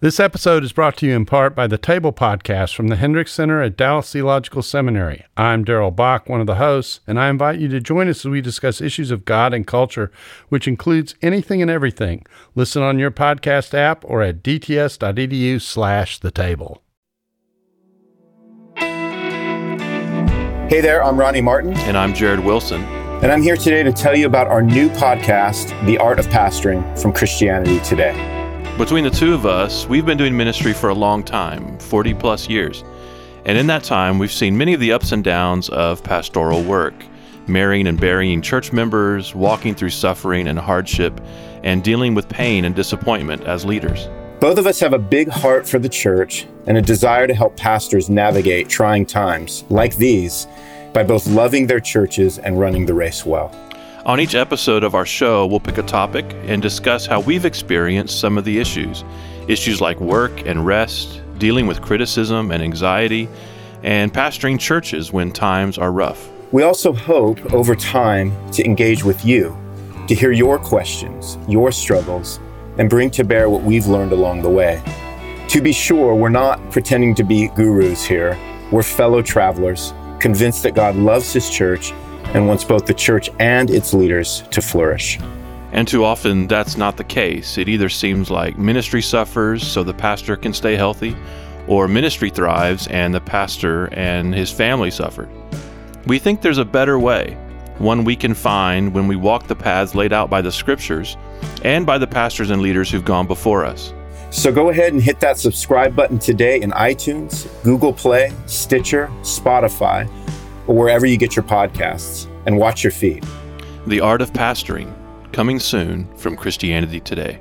This episode is brought to you in part by the Table Podcast from the Hendricks Center at Dallas Theological Seminary. I'm Darrell Bock, one of the hosts, and I invite you to join us as we discuss issues of God and culture, which includes anything and everything. Listen on your podcast app or at dts.edu slash the table. Hey there, I'm Ronnie Martin. And I'm Jared Wilson. And I'm here today to tell you about our new podcast, The Art of Pastoring from Christianity Today. Between the two of us, we've been doing ministry for a long time 40 plus years. And in that time, we've seen many of the ups and downs of pastoral work marrying and burying church members, walking through suffering and hardship, and dealing with pain and disappointment as leaders. Both of us have a big heart for the church and a desire to help pastors navigate trying times like these by both loving their churches and running the race well. On each episode of our show, we'll pick a topic and discuss how we've experienced some of the issues. Issues like work and rest, dealing with criticism and anxiety, and pastoring churches when times are rough. We also hope over time to engage with you, to hear your questions, your struggles, and bring to bear what we've learned along the way. To be sure, we're not pretending to be gurus here. We're fellow travelers, convinced that God loves His church and wants both the church and its leaders to flourish. And too often, that's not the case. It either seems like ministry suffers so the pastor can stay healthy, or ministry thrives and the pastor and his family suffer. We think there's a better way, one we can find when we walk the paths laid out by the scriptures and by the pastors and leaders who've gone before us. So go ahead and hit that subscribe button today in iTunes, Google Play, Stitcher, Spotify or wherever you get your podcasts, and watch your feed. The Art of Pastoring, coming soon from Christianity Today.